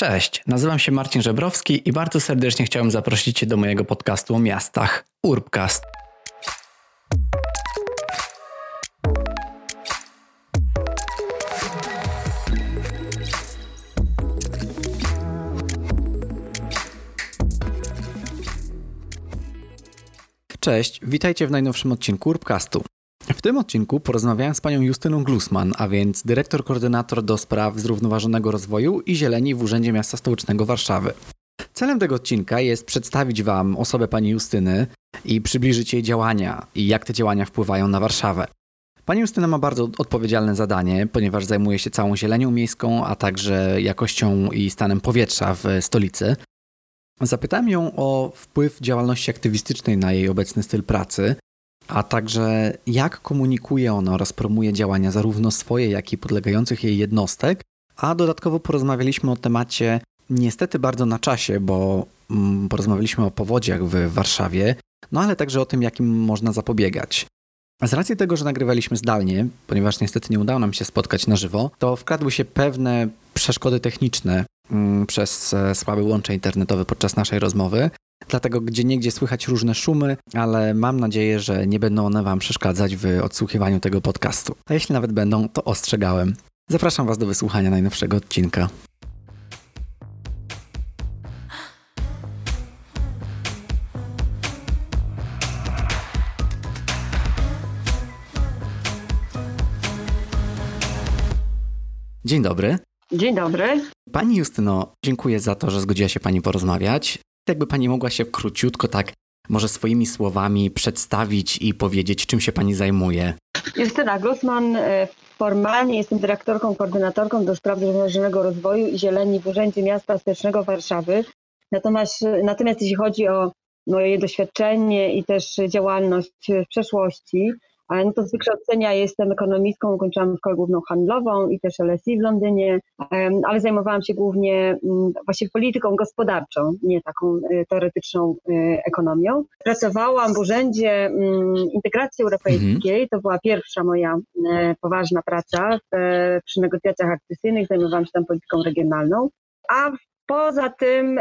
Cześć, nazywam się Marcin Żebrowski i bardzo serdecznie chciałem zaprosić Cię do mojego podcastu o miastach Urbcast. Cześć, witajcie w najnowszym odcinku Urbcastu. W tym odcinku porozmawiałem z panią Justyną Glusman, a więc dyrektor koordynator do spraw zrównoważonego rozwoju i zieleni w Urzędzie Miasta Stołecznego Warszawy. Celem tego odcinka jest przedstawić wam osobę pani Justyny i przybliżyć jej działania i jak te działania wpływają na Warszawę. Pani Justyna ma bardzo odpowiedzialne zadanie, ponieważ zajmuje się całą zielenią miejską, a także jakością i stanem powietrza w stolicy. Zapytałem ją o wpływ działalności aktywistycznej na jej obecny styl pracy a także jak komunikuje ona oraz promuje działania zarówno swoje, jak i podlegających jej jednostek, a dodatkowo porozmawialiśmy o temacie niestety bardzo na czasie, bo mm, porozmawialiśmy o powodziach w Warszawie, no ale także o tym, jakim można zapobiegać. Z racji tego, że nagrywaliśmy zdalnie, ponieważ niestety nie udało nam się spotkać na żywo, to wkradły się pewne przeszkody techniczne mm, przez e, słabe łącze internetowe podczas naszej rozmowy, dlatego gdzie niegdzie słychać różne szumy, ale mam nadzieję, że nie będą one Wam przeszkadzać w odsłuchiwaniu tego podcastu. A jeśli nawet będą, to ostrzegałem. Zapraszam Was do wysłuchania najnowszego odcinka. Dzień dobry. Dzień dobry. Pani Justyno, dziękuję za to, że zgodziła się Pani porozmawiać. Jakby Pani mogła się króciutko tak może swoimi słowami przedstawić i powiedzieć, czym się Pani zajmuje? Justyna Glusman, e, formalnie jestem dyrektorką, koordynatorką do spraw zrównoważonego rozwoju i zieleni w Urzędzie Miasta Stołecznego Warszawy. Natomiast, natomiast jeśli chodzi o moje doświadczenie i też działalność w przeszłości, no to z wykształcenia jestem ekonomistką, ukończyłam szkołę główną handlową i też LSI w Londynie, ale zajmowałam się głównie mm, właśnie polityką gospodarczą, nie taką y, teoretyczną y, ekonomią. Pracowałam w Urzędzie mm, Integracji Europejskiej, mhm. to była pierwsza moja y, poważna praca przy negocjacjach akcesyjnych, zajmowałam się tam polityką regionalną. A Poza tym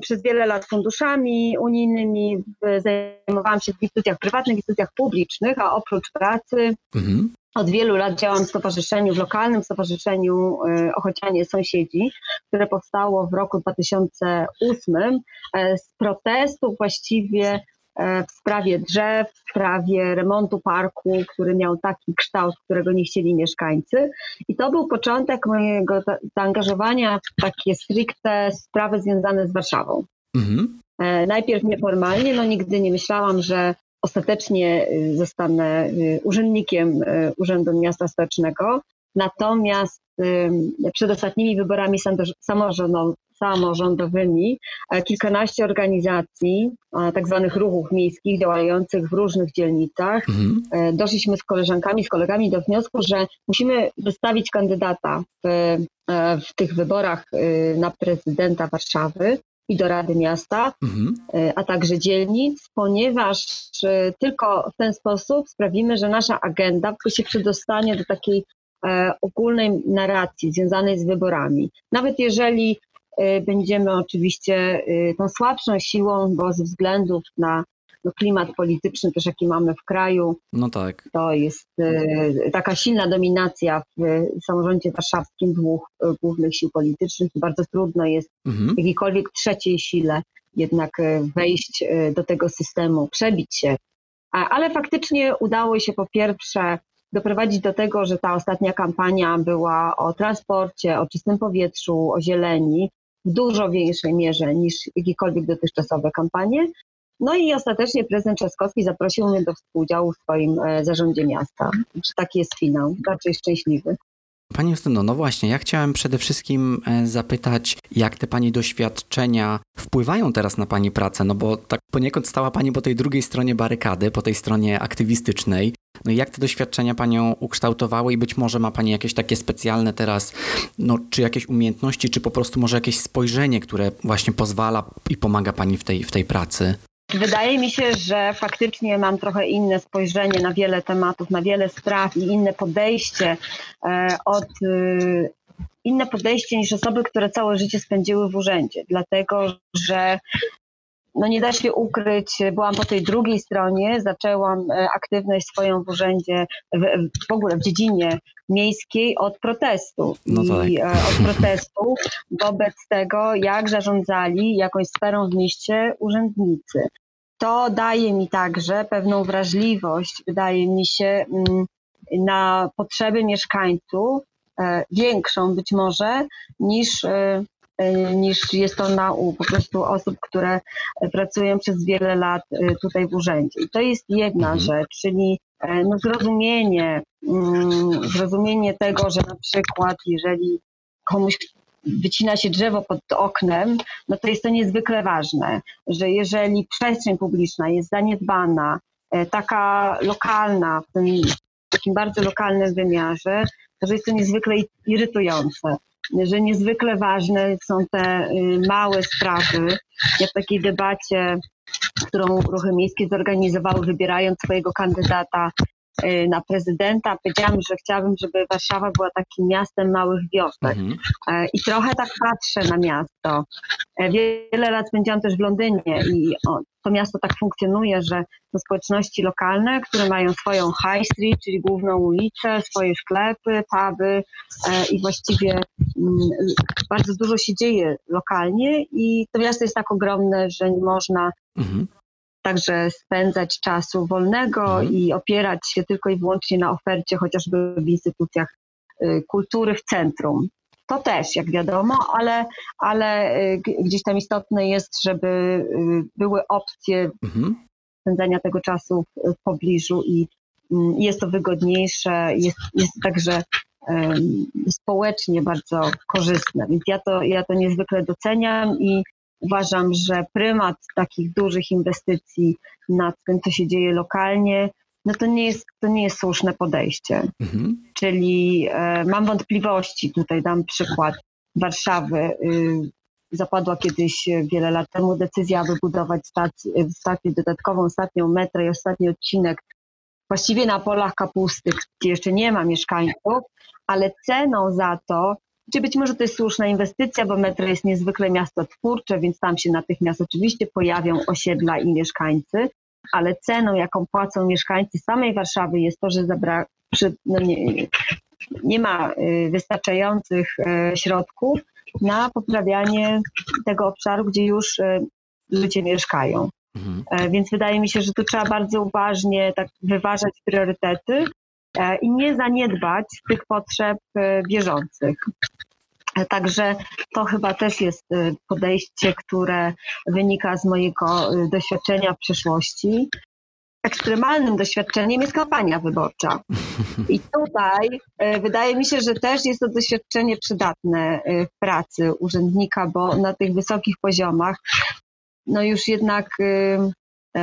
przez wiele lat funduszami unijnymi zajmowałam się w instytucjach prywatnych, w instytucjach publicznych, a oprócz pracy mhm. od wielu lat działam w stowarzyszeniu, w lokalnym stowarzyszeniu e, Ochocianie Sąsiedzi, które powstało w roku 2008 e, z protestu właściwie w sprawie drzew, w sprawie remontu parku, który miał taki kształt, którego nie chcieli mieszkańcy. I to był początek mojego zaangażowania w takie stricte sprawy związane z Warszawą. Mhm. E, najpierw nieformalnie, no nigdy nie myślałam, że ostatecznie y, zostanę y, urzędnikiem y, Urzędu Miasta Stołecznego. Natomiast przed ostatnimi wyborami samorządowymi e, kilkanaście organizacji, e, tak zwanych ruchów miejskich działających w różnych dzielnicach. Mhm. E, doszliśmy z koleżankami, z kolegami do wniosku, że musimy wystawić kandydata w, w tych wyborach na prezydenta Warszawy i do Rady Miasta, mhm. a także dzielnic, ponieważ tylko w ten sposób sprawimy, że nasza agenda się przedostanie do takiej ogólnej narracji związanej z wyborami. Nawet jeżeli Y, będziemy oczywiście y, tą słabszą siłą, bo ze względów na no, klimat polityczny też jaki mamy w kraju. No tak. To jest y, taka silna dominacja w samorządzie warszawskim dwóch głównych sił politycznych i bardzo trudno jest mhm. jakiejkolwiek trzeciej sile jednak wejść do tego systemu, przebić się. Ale faktycznie udało się po pierwsze doprowadzić do tego, że ta ostatnia kampania była o transporcie, o czystym powietrzu, o zieleni, w dużo większej mierze niż jakiekolwiek dotychczasowe kampanie. No i ostatecznie prezydent Trzaskowski zaprosił mnie do współudziału w swoim e, zarządzie miasta. Taki jest finał, raczej szczęśliwy. Pani Justyno, no właśnie, ja chciałem przede wszystkim e, zapytać, jak te Pani doświadczenia wpływają teraz na Pani pracę, no bo tak poniekąd stała Pani po tej drugiej stronie barykady, po tej stronie aktywistycznej. No jak te doświadczenia Panią ukształtowały i być może ma Pani jakieś takie specjalne teraz, no czy jakieś umiejętności, czy po prostu może jakieś spojrzenie, które właśnie pozwala i pomaga Pani w tej, w tej pracy? Wydaje mi się, że faktycznie mam trochę inne spojrzenie na wiele tematów, na wiele spraw i inne podejście e, od y, inne podejście niż osoby, które całe życie spędziły w urzędzie, dlatego że no nie da się ukryć, byłam po tej drugiej stronie, zaczęłam e, aktywność swoją w urzędzie, w, w ogóle w dziedzinie miejskiej od protestu. No tak. I e, od protestu wobec tego, jak zarządzali jakąś sferą w mieście urzędnicy. To daje mi także pewną wrażliwość, wydaje mi się, mm, na potrzeby mieszkańców, e, większą być może niż niż jest to na u po prostu osób, które pracują przez wiele lat e, tutaj w urzędzie. I to jest jedna mhm. rzecz, czyli e, no zrozumienie, mm, zrozumienie tego, że na przykład jeżeli komuś wycina się drzewo pod oknem, no to jest to niezwykle ważne, że jeżeli przestrzeń publiczna jest zaniedbana, taka lokalna, w tym takim bardzo lokalnym wymiarze, to jest to niezwykle irytujące że niezwykle ważne są te y, małe sprawy. Ja w takiej debacie, którą ruchy miejskie zorganizowały, wybierając swojego kandydata na prezydenta, powiedziałam, że chciałabym, żeby Warszawa była takim miastem małych wiosek. Mhm. E, I trochę tak patrzę na miasto. E, wiele lat spędziłam też w Londynie i to miasto tak funkcjonuje, że to społeczności lokalne, które mają swoją high street, czyli główną ulicę, swoje sklepy, puby e, i właściwie mm, bardzo dużo się dzieje lokalnie i to miasto jest tak ogromne, że nie można mhm. Także spędzać czasu wolnego mhm. i opierać się tylko i wyłącznie na ofercie chociażby w instytucjach y, kultury w centrum. To też, jak wiadomo, ale, ale y, gdzieś tam istotne jest, żeby y, były opcje mhm. spędzania tego czasu w pobliżu i mm, jest to wygodniejsze, jest, jest także społecznie bardzo korzystne. Więc ja to, ja to niezwykle doceniam i uważam, że prymat takich dużych inwestycji nad tym, co się dzieje lokalnie, no to nie jest, to nie jest słuszne podejście. Mhm. Czyli e, mam wątpliwości, tutaj dam przykład Warszawy. Y, zapadła kiedyś e, wiele lat temu decyzja, aby budować stację, e, stację dodatkową, ostatnią metrę i ostatni odcinek właściwie na polach kapusty, gdzie jeszcze nie ma mieszkańców, ale ceną za to, czy być może to jest słuszna inwestycja, bo metro jest niezwykle miasto twórcze, więc tam się natychmiast oczywiście pojawią osiedla i mieszkańcy, ale ceną, jaką płacą mieszkańcy samej Warszawy jest to, że zabra, przy, no nie, nie ma y, wystarczających y, środków na poprawianie tego obszaru, gdzie już y, ludzie mieszkają. Mhm. E, więc wydaje mi się, że tu trzeba bardzo uważnie tak wyważać priorytety i nie zaniedbać tych potrzeb e, bieżących. Także to chyba też jest podejście, które wynika z mojego doświadczenia w przeszłości. Ekstremalnym doświadczeniem jest kampania wyborcza. I tutaj wydaje mi się, że też jest to doświadczenie przydatne w pracy urzędnika, bo na tych wysokich poziomach no już jednak e,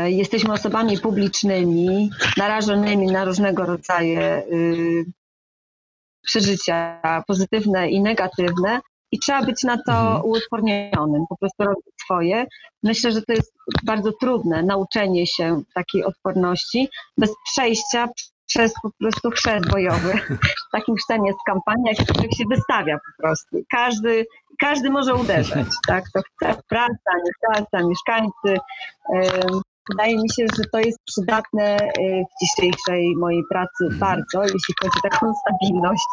jesteśmy osobami publicznymi, narażonymi na różnego rodzaju y, przeżycia pozytywne i negatywne i trzeba być na to mhm. uodpornionym, po prostu robić swoje. Myślę, że to jest bardzo trudne nauczenie się takiej odporności bez przejścia przez po prostu chrzest bojowy. Takim chrztem jest kampania, jak się wystawia po prostu. Każdy, każdy może uderzać, tak? To chce praca, nie praca, mieszkańcy. Wydaje mi się, że to jest przydatne y, w dzisiejszej mojej pracy mhm. bardzo, jeśli chodzi o taką stabilność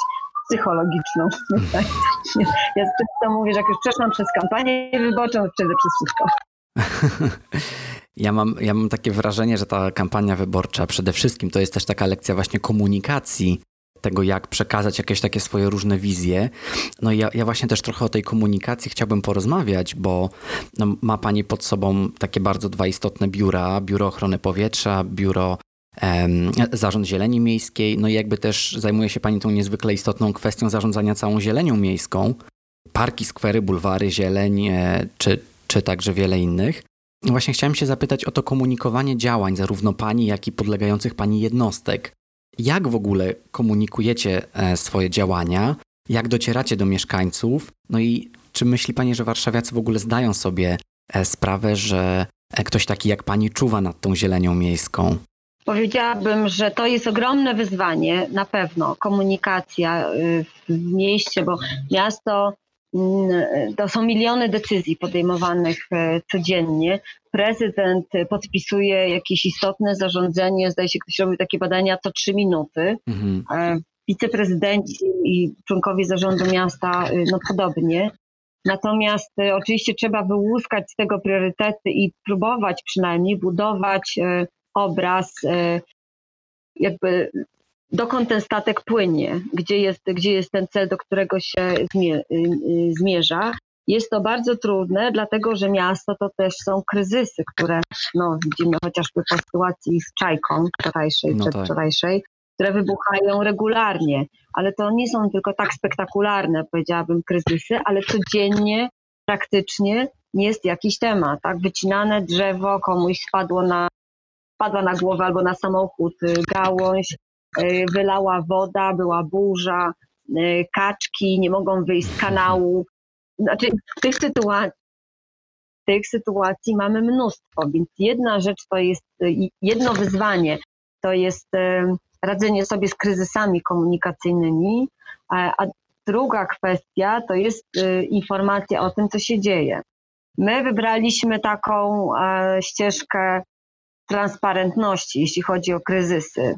psychologiczną. Ja często mówię, że jak już przeszłam przez kampanię wyborczą, przejdę przez wszystko. Ja mam, ja mam takie wrażenie, że ta kampania wyborcza przede wszystkim to jest też taka lekcja właśnie komunikacji, tego jak przekazać jakieś takie swoje różne wizje. No i ja, ja właśnie też trochę o tej komunikacji chciałbym porozmawiać, bo no, ma Pani pod sobą takie bardzo dwa istotne biura, Biuro Ochrony Powietrza, Biuro Zarząd Zieleni Miejskiej, no i jakby też zajmuje się Pani tą niezwykle istotną kwestią zarządzania całą zielenią miejską. Parki, skwery, bulwary, zieleń, e, czy, czy także wiele innych. Właśnie chciałem się zapytać o to komunikowanie działań zarówno pani, jak i podlegających pani jednostek. Jak w ogóle komunikujecie e, swoje działania? Jak docieracie do mieszkańców? No i czy myśli pani, że warszawiacy w ogóle zdają sobie e, sprawę, że e, ktoś taki jak pani czuwa nad tą zielenią miejską? Powiedziałabym, że to jest ogromne wyzwanie, na pewno, komunikacja w mieście, bo miasto mm, to są miliony decyzji podejmowanych codziennie. Prezydent podpisuje jakieś istotne zarządzenie, zdaje się, ktoś robił takie badania, to trzy minuty. Mhm. E, wiceprezydenci i członkowie zarządu miasta, y, no podobnie. Natomiast y, oczywiście trzeba wyłuskać z tego priorytety i próbować przynajmniej budować obraz, e, jakby dokąd ten statek płynie, gdzie jest, gdzie jest ten cel, do którego się zmie, y, y, zmierza. Jest to bardzo trudne, dlatego że miasto to też są kryzysy, które no, widzimy chociażby po sytuacji z czajką wczorajszej, no przedwczorajszej, tak. które wybuchają regularnie, ale to nie są tylko tak spektakularne, powiedziałabym, kryzysy, ale codziennie praktycznie jest jakiś temat, tak? Wycinane drzewo komuś spadło na spadła na głowę albo na samochód y, gałąź, y, wylała woda, była burza, y, kaczki nie mogą wyjść z kanału. Znaczy, tych sytuacji, tych sytuacji mamy mnóstwo, więc jedna rzecz to jest, jedno wyzwanie to jest radzenie sobie z kryzysami komunikacyjnymi, a druga kwestia to jest informacja o tym, co się dzieje. My wybraliśmy taką ścieżkę transparentności, jeśli chodzi o kryzysy.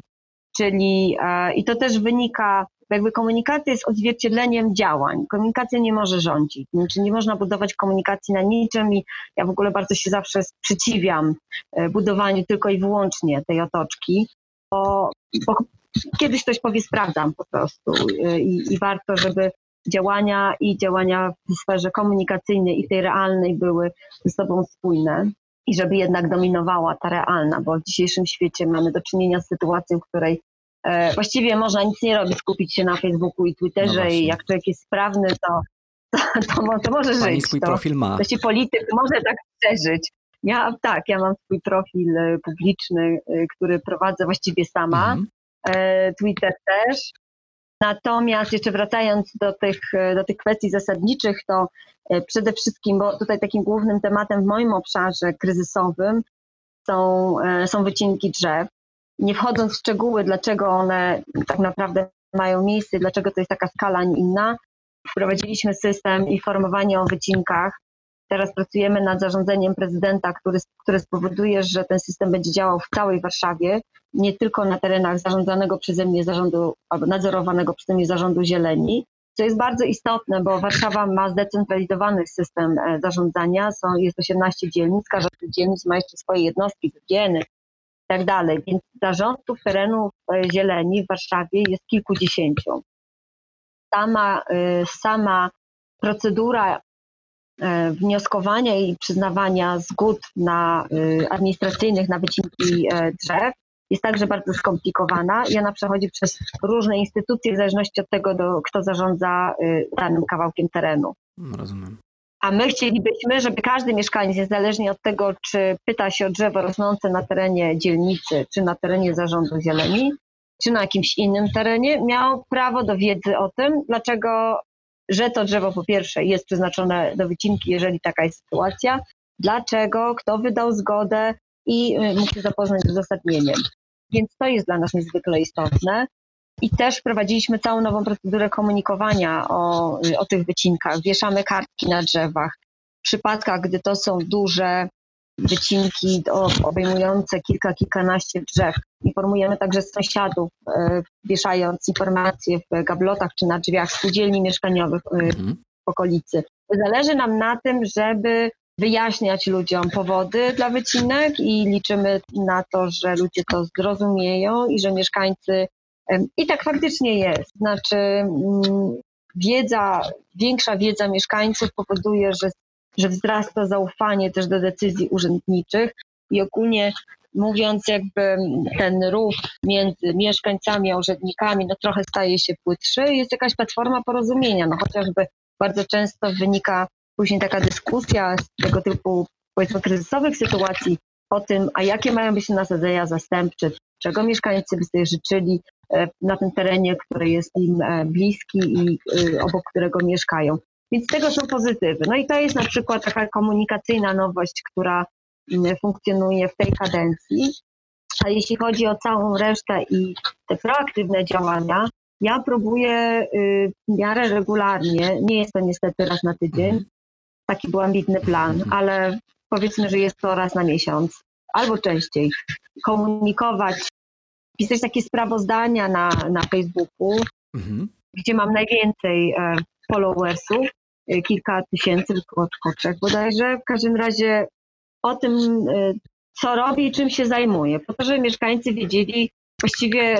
Czyli i to też wynika, jakby komunikacja jest odzwierciedleniem działań. Komunikacja nie może rządzić, znaczy nie można budować komunikacji na niczym i ja w ogóle bardzo się zawsze sprzeciwiam e, budowaniu tylko i wyłącznie tej otoczki, bo, bo kiedyś ktoś powie sprawdzam po prostu e, i, i warto, żeby działania i działania w sferze komunikacyjnej i tej realnej były ze sobą spójne i żeby jednak dominowała ta realna, bo w dzisiejszym świecie mamy do czynienia z sytuacją, w której właściwie można nic nie robić, skupić się na Facebooku i Twitterze no i jak człowiek jest sprawny, to, to, to, to może Pani żyć. swój to, profil ma. To polityk może tak przeżyć. Ja, tak, ja mam swój profil e, publiczny, e, który prowadzę właściwie sama. Mhm. E, Twitter też. Natomiast jeszcze wracając do tych, do tych kwestii zasadniczych, to e, przede wszystkim, bo tutaj takim głównym tematem w moim obszarze kryzysowym są, e, są wycinki drzew. Nie wchodząc w szczegóły, dlaczego one tak naprawdę mają miejsce, dlaczego to jest taka skala, nie inna, wprowadziliśmy system informowania o wycinkach. Teraz pracujemy nad zarządzeniem prezydenta, który, które spowoduje, że ten system będzie działał w całej Warszawie, nie tylko na terenach zarządzanego przeze mnie zarządu, albo nadzorowanego przeze mnie zarządu zieleni, co jest bardzo istotne, bo Warszawa ma zdecentralizowany system e, zarządzania, są, jest 18 dzielnic, każda z dzielnic ma jeszcze swoje jednostki, wygieny tak dalej, więc zarządców terenów e, zieleni w Warszawie jest kilkudziesięciu. Sama, e, sama procedura wnioskowania i przyznawania zgód na administracyjnych na wycinki drzew jest także bardzo skomplikowana i ona przechodzi przez różne instytucje w zależności od tego, do, kto zarządza danym kawałkiem terenu. No, rozumiem. A my chcielibyśmy, żeby każdy mieszkaniec, niezależnie od tego, czy pyta się o drzewo rosnące na terenie dzielnicy, czy na terenie zarządu zieleni, czy na jakimś innym terenie, miał prawo do wiedzy o tym, dlaczego, że to drzewo po pierwsze jest przeznaczone do wycinki, jeżeli taka jest sytuacja, dlaczego, kto wydał zgodę, i y, mógł się zapoznać z uzasadnieniem. Więc to jest dla nas niezwykle istotne. I też wprowadziliśmy całą nową procedurę komunikowania o, o tych wycinkach. Wieszamy kartki na drzewach. W przypadkach, gdy to są duże wycinki obejmujące kilka, kilkanaście drzew, informujemy także sąsiadów, y, wieszając informacje w gablotach czy na drzwiach spółdzielni mieszkaniowych mhm. w okolicy. Zależy nam na tym, żeby wyjaśniać ludziom powody dla wycinek i liczymy na to, że ludzie to zrozumieją i że mieszkańcy i tak faktycznie jest. Znaczy, mm, wiedza, większa wiedza mieszkańców powoduje, że, że wzrasta zaufanie też do decyzji urzędniczych i ogólnie mówiąc, jakby ten ruch między mieszkańcami a urzędnikami no trochę staje się płytszy. Jest jakaś platforma porozumienia, no chociażby bardzo często wynika później taka dyskusja z tego typu, powiedzmy, kryzysowych sytuacji o tym, a jakie mają być nasadzenia zastępcze, czego mieszkańcy by sobie życzyli na tym terenie, który jest im e, bliski i e, obok którego mieszkają. Więc tego są pozytywy. No i to jest na przykład taka komunikacyjna nowość, która funkcjonuje w tej kadencji. A jeśli chodzi o całą resztę i te proaktywne działania, ja próbuję y, w miarę regularnie, nie jest to niestety raz na tydzień, mhm. taki był ambitny plan, mhm. ale powiedzmy, że jest to raz na miesiąc albo częściej, komunikować, pisać takie sprawozdania na, na Facebooku, mhm. gdzie mam najwięcej e, followersów, e, kilka tysięcy, około trzech bodajże. W każdym razie o tym, e, co robię i czym się zajmuję, po to, żeby mieszkańcy wiedzieli właściwie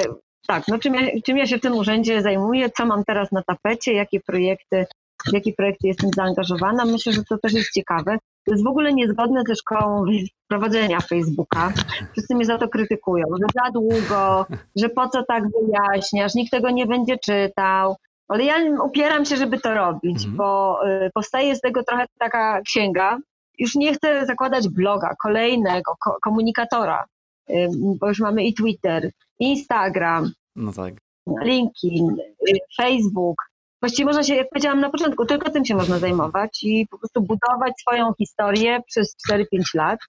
tak, no czym ja, czym ja się w tym urzędzie zajmuję, co mam teraz na tapecie, jakie projekty, w jakie projekty jestem zaangażowana. Myślę, że to też jest ciekawe. To jest w ogóle niezgodne ze szkołą prowadzenia Facebooka. Wszyscy mnie za to krytykują, że za długo, że po co tak wyjaśniasz, nikt tego nie będzie czytał. Ale ja upieram się, żeby to robić, mhm. bo y, powstaje z tego trochę taka księga. Już nie chcę zakładać bloga, kolejnego ko komunikatora, y, bo już mamy i Twitter, Instagram, no tak. LinkedIn, y, Facebook. Właściwie można się, jak powiedziałam na początku, tylko tym się można zajmować i po prostu budować swoją historię przez 4-5 lat,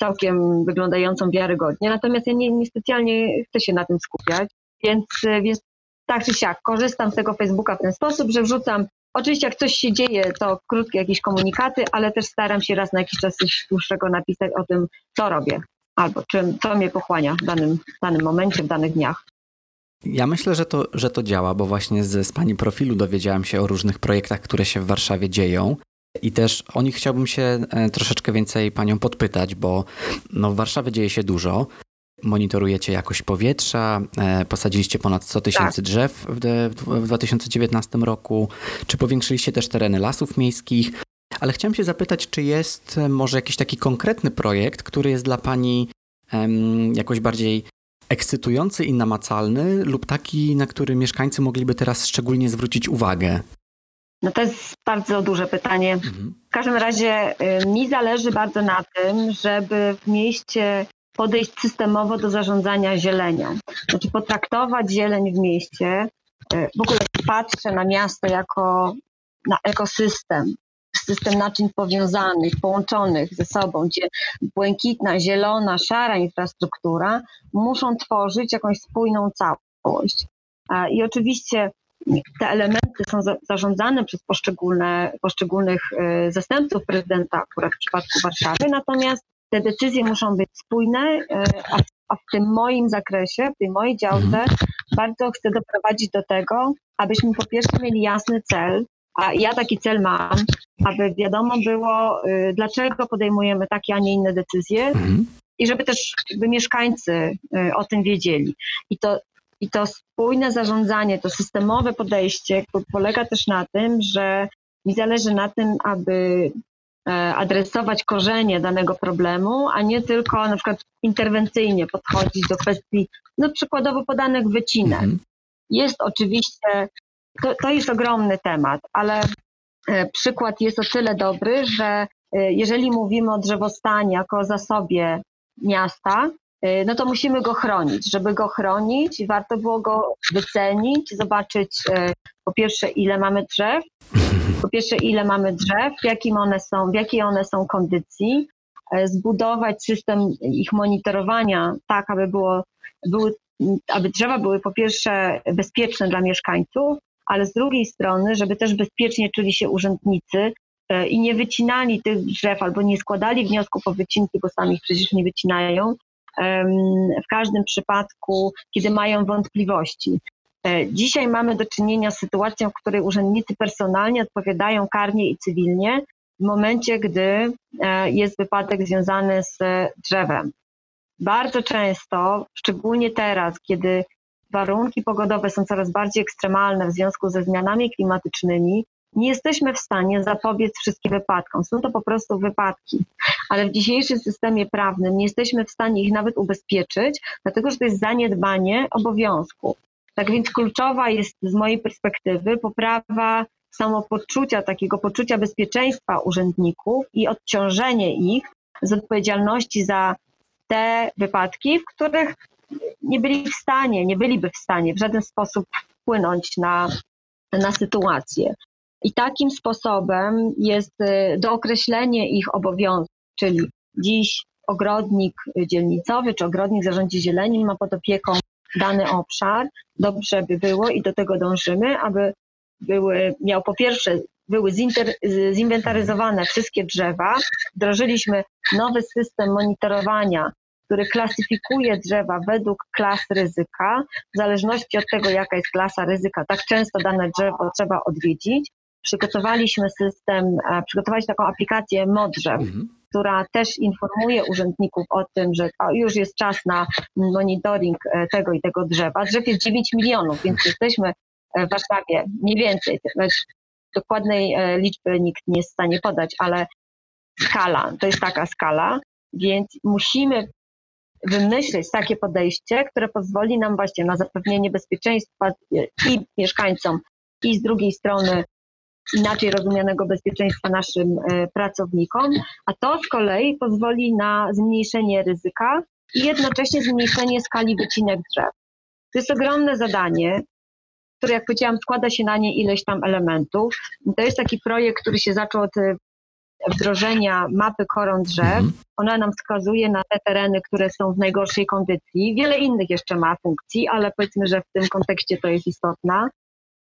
całkiem wyglądającą wiarygodnie. Natomiast ja nie, nie specjalnie chcę się na tym skupiać, więc, więc tak czy siak korzystam z tego Facebooka w ten sposób, że wrzucam Oczywiście jak coś się dzieje, to krótkie jakieś komunikaty, ale też staram się raz na jakiś czas coś dłuższego napisać o tym, co robię albo czym, co mnie pochłania w danym, w danym momencie, w danych dniach. Ja myślę, że to, że to działa, bo właśnie z, z Pani profilu dowiedziałam się o różnych projektach, które się w Warszawie dzieją. I też o nich chciałbym się e, troszeczkę więcej Panią podpytać, bo no w Warszawie dzieje się dużo. Monitorujecie jakość powietrza, e, posadziliście ponad 100 tysięcy tak. drzew w, w 2019 roku. Czy powiększyliście też tereny lasów miejskich? Ale chciałem się zapytać, czy jest e, może jakiś taki konkretny projekt, który jest dla Pani jakoś bardziej ekscytujący i namacalny, lub taki, na który mieszkańcy mogliby teraz szczególnie zwrócić uwagę? No to jest bardzo duże pytanie. Mhm. W każdym razie y, mi zależy bardzo na tym, żeby w mieście podejść systemowo do zarządzania zielenią. Znaczy potraktować zieleń w mieście. Y, w ogóle patrzę na miasto jako na ekosystem, system naczyń powiązanych, połączonych ze sobą, gdzie błękitna, zielona, szara infrastruktura muszą tworzyć jakąś spójną całość. I oczywiście te elementy są zarządzane przez poszczególne, poszczególnych y, zastępców prezydenta, akurat w przypadku Warszawy, natomiast te decyzje muszą być spójne, y, a w tym moim zakresie, w tej mojej działce mhm. bardzo chcę doprowadzić do tego, abyśmy po pierwsze mieli jasny cel, a ja taki cel mam, aby wiadomo było, y, dlaczego podejmujemy takie, a nie inne decyzje mhm. i żeby też jakby mieszkańcy y, o tym wiedzieli. I to, I to spójne zarządzanie, to systemowe podejście polega też na tym, że mi zależy na tym, aby e, adresować korzenie danego problemu, a nie tylko na przykład interwencyjnie podchodzić do kwestii, no przykładowo podanych wycinek. Mhm. Jest oczywiście to, to jest ogromny temat, ale e, przykład jest o tyle dobry, że e, jeżeli mówimy o drzewostanie jako zasobie miasta, e, no to musimy go chronić. Żeby go chronić, warto było go wycenić, zobaczyć po pierwsze, ile mamy drzew, po pierwsze, ile mamy drzew, w, jakim one są, w jakiej one są kondycji, zbudować system ich monitorowania tak, aby było, były, aby drzewa były po pierwsze bezpieczne dla mieszkańców, ale z drugiej strony, żeby też bezpiecznie czuli się urzędnicy e, i nie wycinali tych drzew albo nie składali wniosków o wycinki, bo sami ich przecież nie wycinają, w każdym przypadku, kiedy mają wątpliwości. E, dzisiaj mamy do czynienia z sytuacją, w której urzędnicy personalnie odpowiadają karnie i cywilnie w momencie, gdy e, jest wypadek związany z drzewem. Bardzo często, szczególnie teraz, kiedy warunki pogodowe są coraz bardziej ekstremalne w związku ze zmianami klimatycznymi, nie jesteśmy w stanie zapobiec wszystkim wypadkom. Są to po prostu wypadki, ale w dzisiejszym systemie prawnym nie jesteśmy w stanie ich nawet ubezpieczyć, dlatego że to jest zaniedbanie obowiązku. Tak więc kluczowa jest z mojej perspektywy poprawa samopoczucia, takiego poczucia bezpieczeństwa urzędników i odciążenie ich z odpowiedzialności za te wypadki, w których nie byli w stanie, nie byliby w stanie w żaden sposób wpłynąć na, na sytuację. I takim sposobem jest y, dookreślenie ich obowiązków, czyli dziś ogrodnik dzielnicowy czy ogrodnik zarządzi zieleni ma pod opieką dany obszar, dobrze by było i do tego dążymy, aby były, miał po pierwsze, były zinter, zinwentaryzowane wszystkie drzewa. Wdrożyliśmy nowy system monitorowania, który klasyfikuje drzewa według klas ryzyka. W zależności od tego, jaka jest klasa ryzyka, tak często dane drzewo trzeba odwiedzić. Przygotowaliśmy system, e, przygotowaliśmy taką aplikację Modrzew, mhm. która też informuje urzędników o tym, że już jest czas na monitoring e, tego i tego drzewa. Drzew jest 9 milionów, więc jesteśmy w Warszawie mniej więcej, dokładnej e, liczby nikt nie jest w stanie podać, ale skala, to jest taka skala, więc musimy wymyślić takie podejście, które pozwoli nam właśnie na zapewnienie bezpieczeństwa i mieszkańcom, i z drugiej strony inaczej rozumianego bezpieczeństwa naszym e, pracownikom, a to z kolei pozwoli na zmniejszenie ryzyka i jednocześnie zmniejszenie skali wycinek drzew. To jest ogromne zadanie, które, jak powiedziałam, składa się na nie ileś tam elementów. To jest taki projekt, który się zaczął od wdrożenia mapy koron drzew. Mhm. Ona nam wskazuje na te tereny, które są w najgorszej kondycji. Wiele innych jeszcze ma funkcji, ale powiedzmy, że w tym kontekście to jest istotna.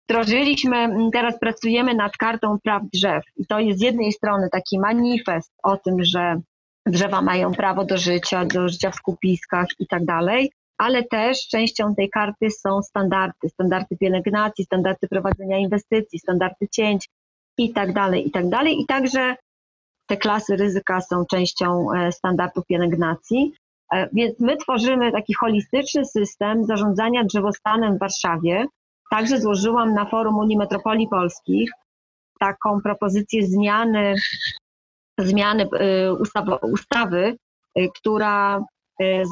Wdrożyliśmy, teraz pracujemy nad kartą praw drzew i to jest z jednej strony taki manifest o tym, że drzewa mają prawo do życia, do życia w skupiskach i tak dalej, ale też częścią tej karty są standardy, standardy pielęgnacji, standardy prowadzenia inwestycji, standardy cięć i tak dalej, i tak dalej. I także te klasy ryzyka są częścią e, standardów pielęgnacji. E, więc my tworzymy taki holistyczny system zarządzania drzewostanem w Warszawie. Także złożyłam na forum Unii Metropolii Polskich taką propozycję zmiany, zmiany e, ustawy, ustawy która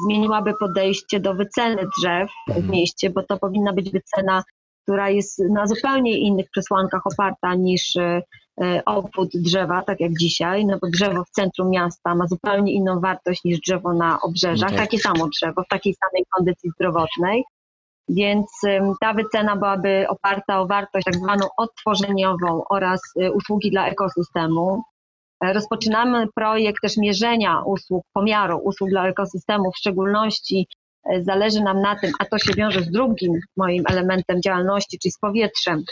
zmieniłaby podejście do wyceny drzew w mhm. mieście, bo to powinna być wycena, która jest na zupełnie innych przesłankach oparta niż obwód drzewa, tak jak dzisiaj, no bo drzewo w centrum miasta ma zupełnie inną wartość niż drzewo na obrzeżach, okay. takie samo drzewo, w takiej samej kondycji zdrowotnej. Więc ta wycena byłaby oparta o wartość tak zwaną odtworzeniową oraz y, usługi dla ekosystemu. E, rozpoczynamy projekt też mierzenia usług, pomiaru usług dla ekosystemu, w szczególności e, zależy nam na tym, a to się wiąże z drugim moim elementem działalności, czyli z powietrzem,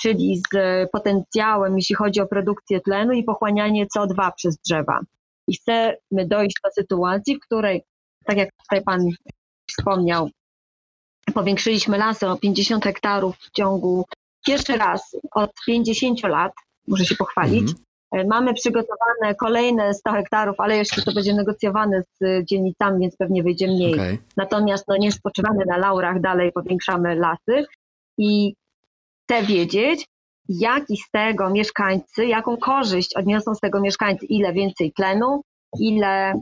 czyli z potencjałem, jeśli chodzi o produkcję tlenu i pochłanianie CO2 przez drzewa. I chcemy dojść do sytuacji, w której, tak jak tutaj Pan wspomniał, powiększyliśmy lasy o 50 hektarów w ciągu pierwszy raz od 50 lat, muszę się pochwalić. Mhm. Mamy przygotowane kolejne 100 hektarów, ale jeszcze to będzie negocjowane z dzielnicami, więc pewnie wyjdzie mniej. Okay. Natomiast no, nie spoczywamy na laurach, dalej powiększamy lasy i chcę wiedzieć, jaki z tego mieszkańcy, jaką korzyść odniosą z tego mieszkańcy, ile więcej tlenu, ile,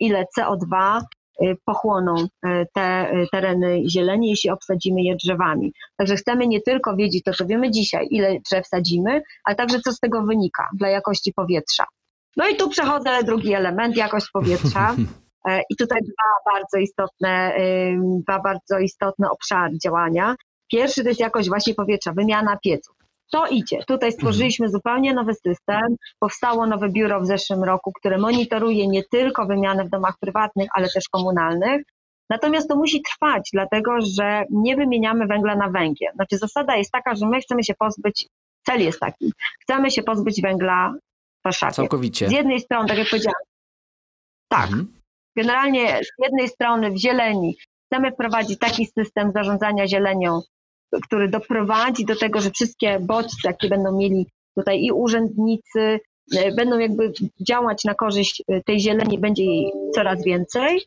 ile CO2 y, pochłoną y, te y, tereny zieleni, jeśli obsadzimy je drzewami. Także chcemy nie tylko wiedzieć to, co wiemy dzisiaj, ile drzew sadzimy, ale także co z tego wynika dla jakości powietrza. No i tu przechodzę drugi element, jakość powietrza. I tutaj dwa bardzo istotne, dwa bardzo istotne obszary działania. Pierwszy to jest jakość właśnie powietrza, wymiana pieców. To idzie. Tutaj stworzyliśmy zupełnie nowy system. Powstało nowe biuro w zeszłym roku, które monitoruje nie tylko wymianę w domach prywatnych, ale też komunalnych. Natomiast to musi trwać, dlatego że nie wymieniamy węgla na węgiel. Znaczy zasada jest taka, że my chcemy się pozbyć, cel jest taki, chcemy się pozbyć węgla w Warszawie. Całkowicie. Z jednej strony, tak jak powiedziałam, tak, mhm. generalnie z jednej strony w zieleni chcemy wprowadzić taki system zarządzania zielenią, który doprowadzi do tego, że wszystkie bodźce, jakie będą mieli tutaj i urzędnicy, e, będą jakby działać na korzyść e, tej zieleni, będzie jej coraz więcej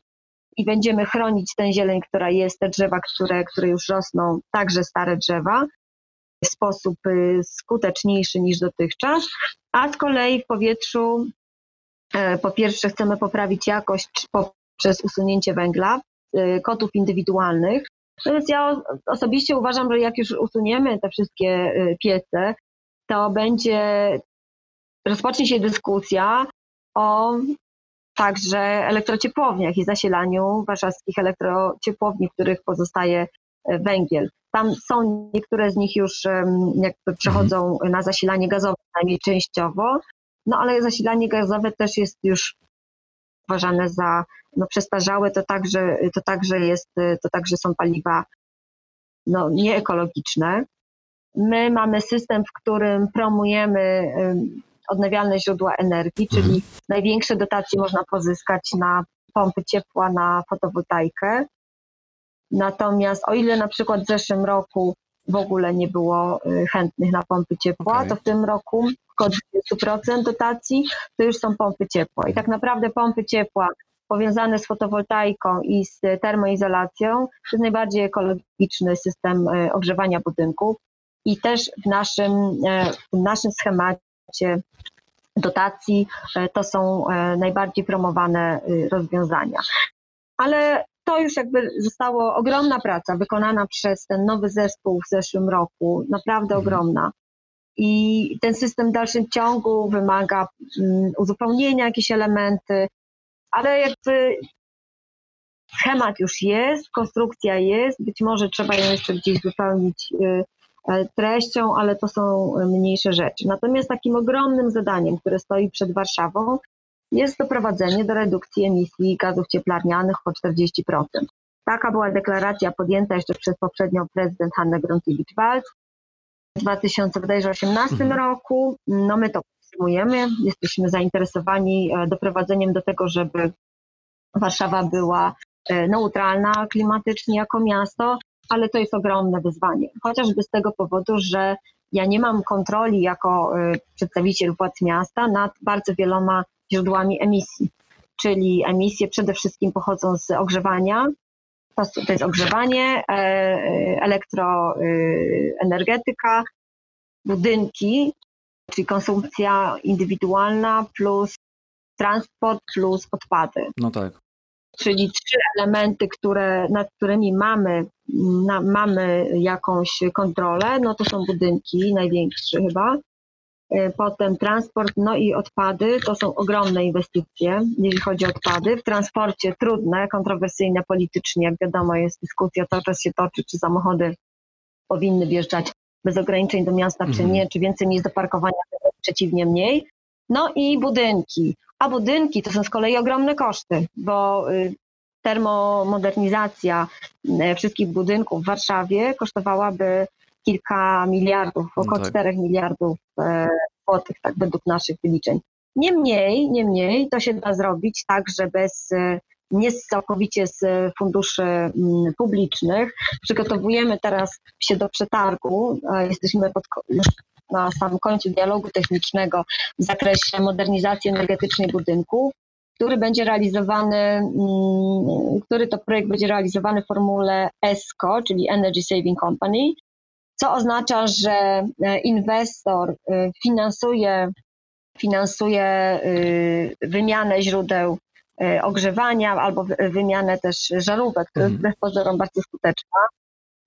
i będziemy chronić tę zieleń, która jest, te drzewa, które, które już rosną, także stare drzewa, w sposób e, skuteczniejszy niż dotychczas, a z kolei w powietrzu po pierwsze chcemy poprawić jakość poprzez usunięcie węgla, kotów indywidualnych, Natomiast ja osobiście uważam, że jak już usuniemy te wszystkie y, piece, to będzie, rozpocznie się dyskusja o także elektrociepłowniach i zasilaniu warszawskich elektrociepłowni, w których pozostaje y, węgiel. Tam są niektóre z nich już jakby przechodzą mhm. na zasilanie gazowe, przynajmniej częściowo, no ale zasilanie gazowe też jest już uważane za no, przestarzałe, to także, to także jest, to także są paliwa no, nieekologiczne. My mamy system, w którym promujemy odnawialne źródła energii, czyli mhm. największe dotacje można pozyskać na pompy ciepła, na fotowoltaikę. Natomiast o ile na przykład w zeszłym roku w ogóle nie było y, chętnych na pompy ciepła, okay. to w tym roku około 20% dotacji to już są pompy ciepła. I tak naprawdę pompy ciepła powiązane z fotowoltaiką i z termoizolacją to jest najbardziej ekologiczny system y, ogrzewania budynków. I też w naszym, y, w naszym schemacie dotacji to są najbardziej promowane rozwiązania. Ale to już jakby zostało ogromna praca wykonana przez ten nowy zespół w zeszłym roku, naprawdę mhm. ogromna. I ten system w dalszym ciągu wymaga um, uzupełnienia jakichś elementy, ale jakby schemat już jest, konstrukcja jest, być może trzeba ją jeszcze gdzieś wypełnić y, e, treścią, ale to są mniejsze rzeczy. Natomiast takim ogromnym zadaniem, które stoi przed Warszawą, jest doprowadzenie do redukcji emisji gazów cieplarnianych o 40%. Taka była deklaracja podjęta jeszcze przez poprzednią prezydent Hannę Gronkiewicz-Waltz w 2018 mhm. roku. No my to podtrzymujemy, jesteśmy zainteresowani e, doprowadzeniem do tego, żeby Warszawa była e, neutralna klimatycznie jako miasto, ale to jest ogromne wyzwanie. Chociażby z tego powodu, że ja nie mam kontroli jako e, przedstawiciel władz miasta nad bardzo wieloma źródłami emisji, czyli emisje przede wszystkim pochodzą z ogrzewania, to, to jest ogrzewanie, e, elektroenergetyka, budynki, czyli konsumpcja indywidualna plus transport plus odpady. No tak. Czyli trzy elementy, które, nad którymi mamy, na, mamy jakąś kontrolę, no to są budynki, największe chyba, potem transport, no i odpady, to są ogromne inwestycje, jeśli chodzi o odpady. W transporcie trudne, kontrowersyjne politycznie, jak wiadomo jest dyskusja, cały czas się toczy, czy samochody powinny wjeżdżać bez ograniczeń do miasta, czy mhm. nie, czy więcej miejsc do parkowania, przeciwnie mniej. No i budynki. A budynki to są z kolei ogromne koszty, bo y, termomodernizacja y, wszystkich budynków w Warszawie kosztowałaby kilka miliardów, około no tak. 4 miliardów e, złotych, tak według naszych wyliczeń. Niemniej, niemniej to się da zrobić tak, że bez e, nie całkowicie z funduszy mm, publicznych. Przygotowujemy teraz się do przetargu. Jesteśmy pod, już na samym końcu dialogu technicznego w zakresie modernizacji energetycznej budynków, który będzie realizowany, mm, który to projekt będzie realizowany w formule ESCO, czyli Energy Saving Company, co oznacza, że e, inwestor e, finansuje, finansuje y, wymianę źródeł e, ogrzewania albo wymianę też żarówek, która jest mhm. wbrew pozorom bardzo skuteczna,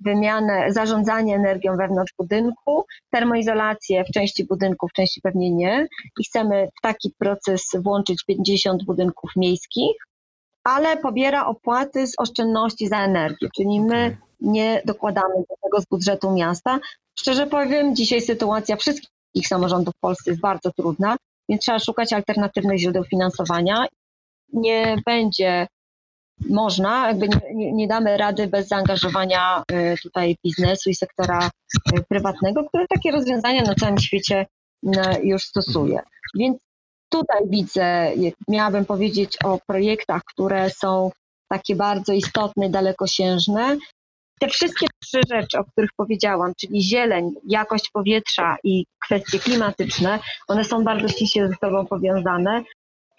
wymianę, zarządzanie energią wewnątrz budynku, termoizolację w części budynków, w części pewnie nie. I chcemy w taki proces włączyć 50 budynków miejskich, ale pobiera opłaty z oszczędności za energię, czyli my nie dokładamy do tego z budżetu miasta. Szczerze powiem, dzisiaj sytuacja wszystkich samorządów w Polsce jest bardzo trudna, więc trzeba szukać alternatywnych źródeł finansowania. Nie będzie można, jakby nie, nie, damy rady bez zaangażowania y, tutaj biznesu i sektora y, prywatnego, który takie rozwiązania na całym świecie y, już stosuje. Więc tutaj widzę, miałabym powiedzieć o projektach, które są takie bardzo istotne, dalekosiężne, te wszystkie trzy rzeczy, o których powiedziałam, czyli zieleń, jakość powietrza i kwestie klimatyczne, one są bardzo ściśle ze sobą powiązane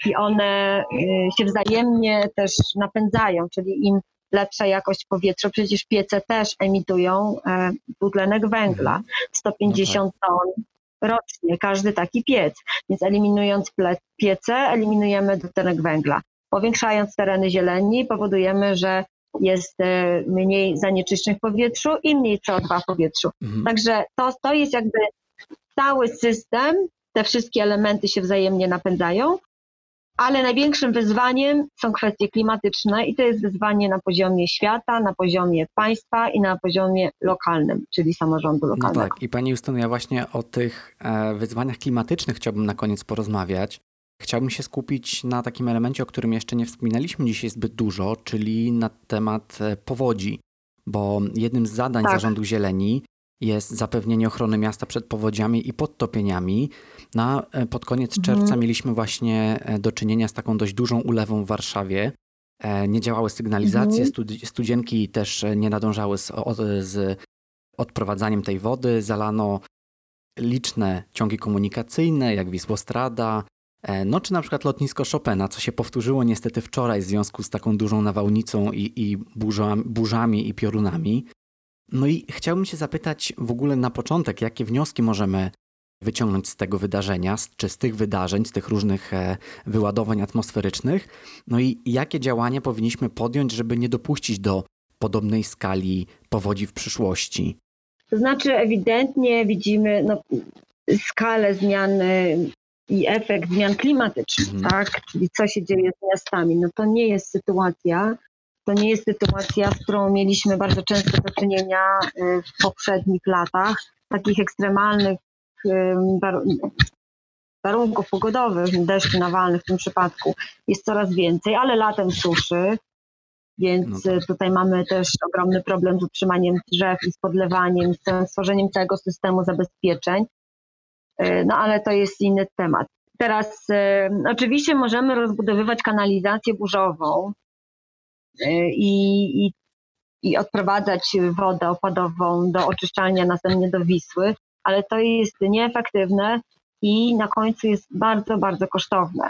i one y, się wzajemnie też napędzają, czyli im lepsza jakość powietrza, przecież piece też emitują e, dwutlenek węgla, 150 mhm. no tak. ton rocznie, każdy taki piec. Więc eliminując piece, eliminujemy dwutlenek węgla. Powiększając tereny zieleni, powodujemy, że jest e, mniej zanieczyszczeń w powietrzu i mniej CO2 w powietrzu. Mhm. Także to, to jest jakby cały system, te wszystkie elementy się wzajemnie napędzają, ale największym wyzwaniem są kwestie klimatyczne i to jest wyzwanie na poziomie świata, na poziomie państwa i na poziomie lokalnym, czyli samorządu lokalnego. No tak, i Pani Justyna, ja właśnie o tych e, wyzwaniach klimatycznych chciałbym na koniec porozmawiać. Chciałbym się skupić na takim elemencie, o którym jeszcze nie wspominaliśmy dzisiaj zbyt dużo, czyli na temat e, powodzi, bo jednym z zadań tak. Zarządu Zieleni jest zapewnienie ochrony miasta przed powodziami i podtopieniami. Na, e, pod koniec mhm. czerwca mieliśmy właśnie e, do czynienia z taką dość dużą ulewą w Warszawie. Nie działały sygnalizacje, mhm. studzienki też nie nadążały z, z odprowadzaniem tej wody. Zalano liczne ciągi komunikacyjne, jak Wisłostrada, no czy na przykład lotnisko Chopina, co się powtórzyło niestety wczoraj w związku z taką dużą nawałnicą i, i burzami, burzami i piorunami. No i chciałbym się zapytać w ogóle na początek, jakie wnioski możemy wyciągnąć z tego wydarzenia, czy z tych wydarzeń, z tych różnych e, wyładowań atmosferycznych, no i jakie działania powinniśmy podjąć, żeby nie dopuścić do podobnej skali powodzi w przyszłości. To znaczy ewidentnie widzimy no, skalę zmian i efekt zmian klimatycznych, mhm. tak? Czyli co się dzieje z miastami. No to nie jest sytuacja, to nie jest sytuacja, z którą mieliśmy bardzo często do czynienia y, w poprzednich latach, takich ekstremalnych warunków pogodowych, deszczy nawalnych w tym przypadku jest coraz więcej, ale latem suszy, więc no tak. tutaj mamy też ogromny problem z utrzymaniem drzew i z podlewaniem, z stworzeniem całego systemu zabezpieczeń. E, no ale to jest inny temat. Teraz e, oczywiście możemy rozbudowywać kanalizację burzową e, i, i, i odprowadzać wodę opadową do oczyszczalnia następnie do Wisły, ale to jest nieefektywne i na końcu jest bardzo, bardzo kosztowne.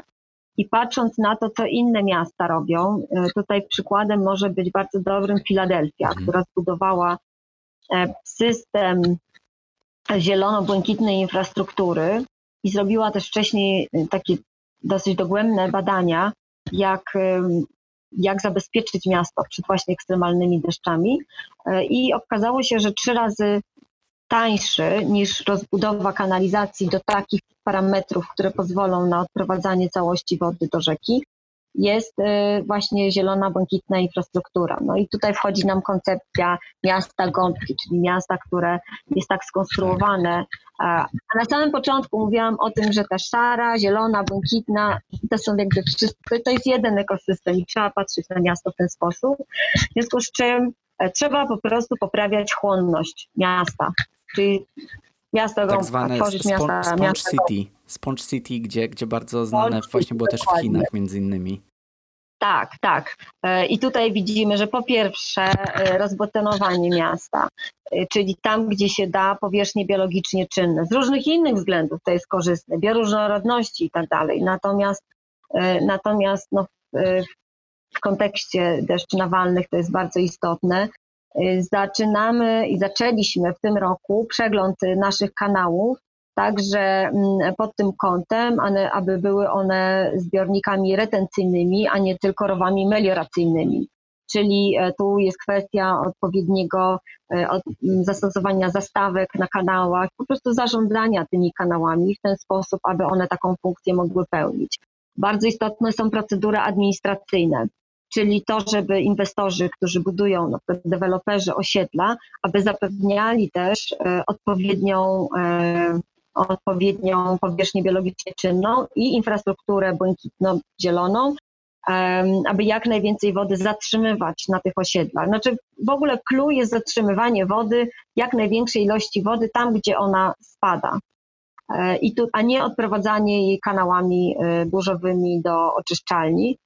I patrząc na to, co inne miasta robią, tutaj przykładem może być bardzo dobrym Filadelfia, mhm. która zbudowała system zielono-błękitnej infrastruktury i zrobiła też wcześniej e, takie dosyć dogłębne badania, jak, jak zabezpieczyć miasto przed właśnie ekstremalnymi deszczami. I okazało się, że trzy razy tańszy niż rozbudowa kanalizacji do takich parametrów, które pozwolą na odprowadzanie całości wody do rzeki, jest y, właśnie zielona, błękitna infrastruktura. No i tutaj wchodzi nam koncepcja miasta gąbki, czyli miasta, które jest tak skonstruowane. A na samym początku mówiłam o tym, że ta szara, zielona, błękitna, to są jakby wszystko, to jest jeden ekosystem i trzeba patrzeć na miasto w ten sposób. W związku z czym e, trzeba po prostu poprawiać chłonność miasta. Czyli miasto tak zwane tworzyć miasta, miasta City. Sponge City, gdzie, gdzie bardzo znane Sponge właśnie było też w Chinach między innymi. Tak, tak. E, I tutaj widzimy, że po pierwsze e, rozbetonowanie miasta, e, czyli tam, gdzie się da powierzchnie biologicznie czynne. Z różnych innych względów to jest korzystne, bioróżnorodności i tak dalej. Natomiast, natomiast no, w kontekście deszczy nawalnych to jest bardzo istotne. Zaczynamy i zaczęliśmy w tym roku przegląd naszych kanałów, także mm, pod tym kątem, aby były one zbiornikami retencyjnymi, a nie tylko rowami melioracyjnymi. Czyli e, tu jest kwestia odpowiedniego e, zastosowania zastawek na kanałach, po prostu zarządzania tymi kanałami w ten sposób, aby one taką funkcję mogły pełnić. Bardzo istotne są procedury administracyjne czyli to, żeby inwestorzy, którzy budują, na przykład deweloperzy osiedla, aby zapewniali też e, odpowiednią, odpowiednią powierzchnię biologicznie czynną i infrastrukturę błękitno-zieloną, aby jak najwięcej wody zatrzymywać na tych osiedlach. Znaczy w ogóle clue jest zatrzymywanie wody, jak największej ilości wody tam, gdzie ona spada. E, I tu, a nie odprowadzanie jej kanałami burzowymi do oczyszczalni.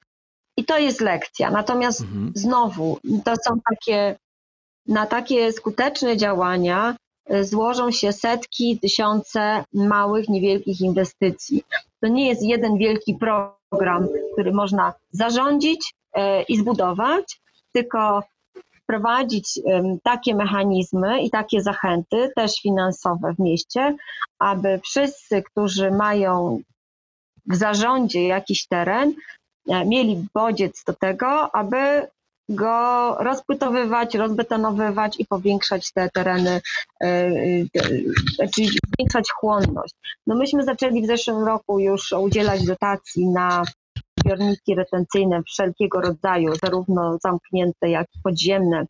I to jest lekcja. Natomiast mhm. znowu, to są takie, na takie skuteczne działania złożą się setki, tysiące małych, niewielkich inwestycji. To nie jest jeden wielki program, który można zarządzić y, i zbudować, tylko wprowadzić takie mechanizmy i takie zachęty, też finansowe w mieście, aby wszyscy, którzy mają w zarządzie jakiś teren, E, mieli bodziec do tego, aby go rozpłytowywać, rozbetonowywać i powiększać te tereny, e, e, czyli zwiększać chłonność. No myśmy zaczęli w zeszłym roku już udzielać dotacji na zbiorniki retencyjne wszelkiego rodzaju, zarówno zamknięte, jak i podziemne,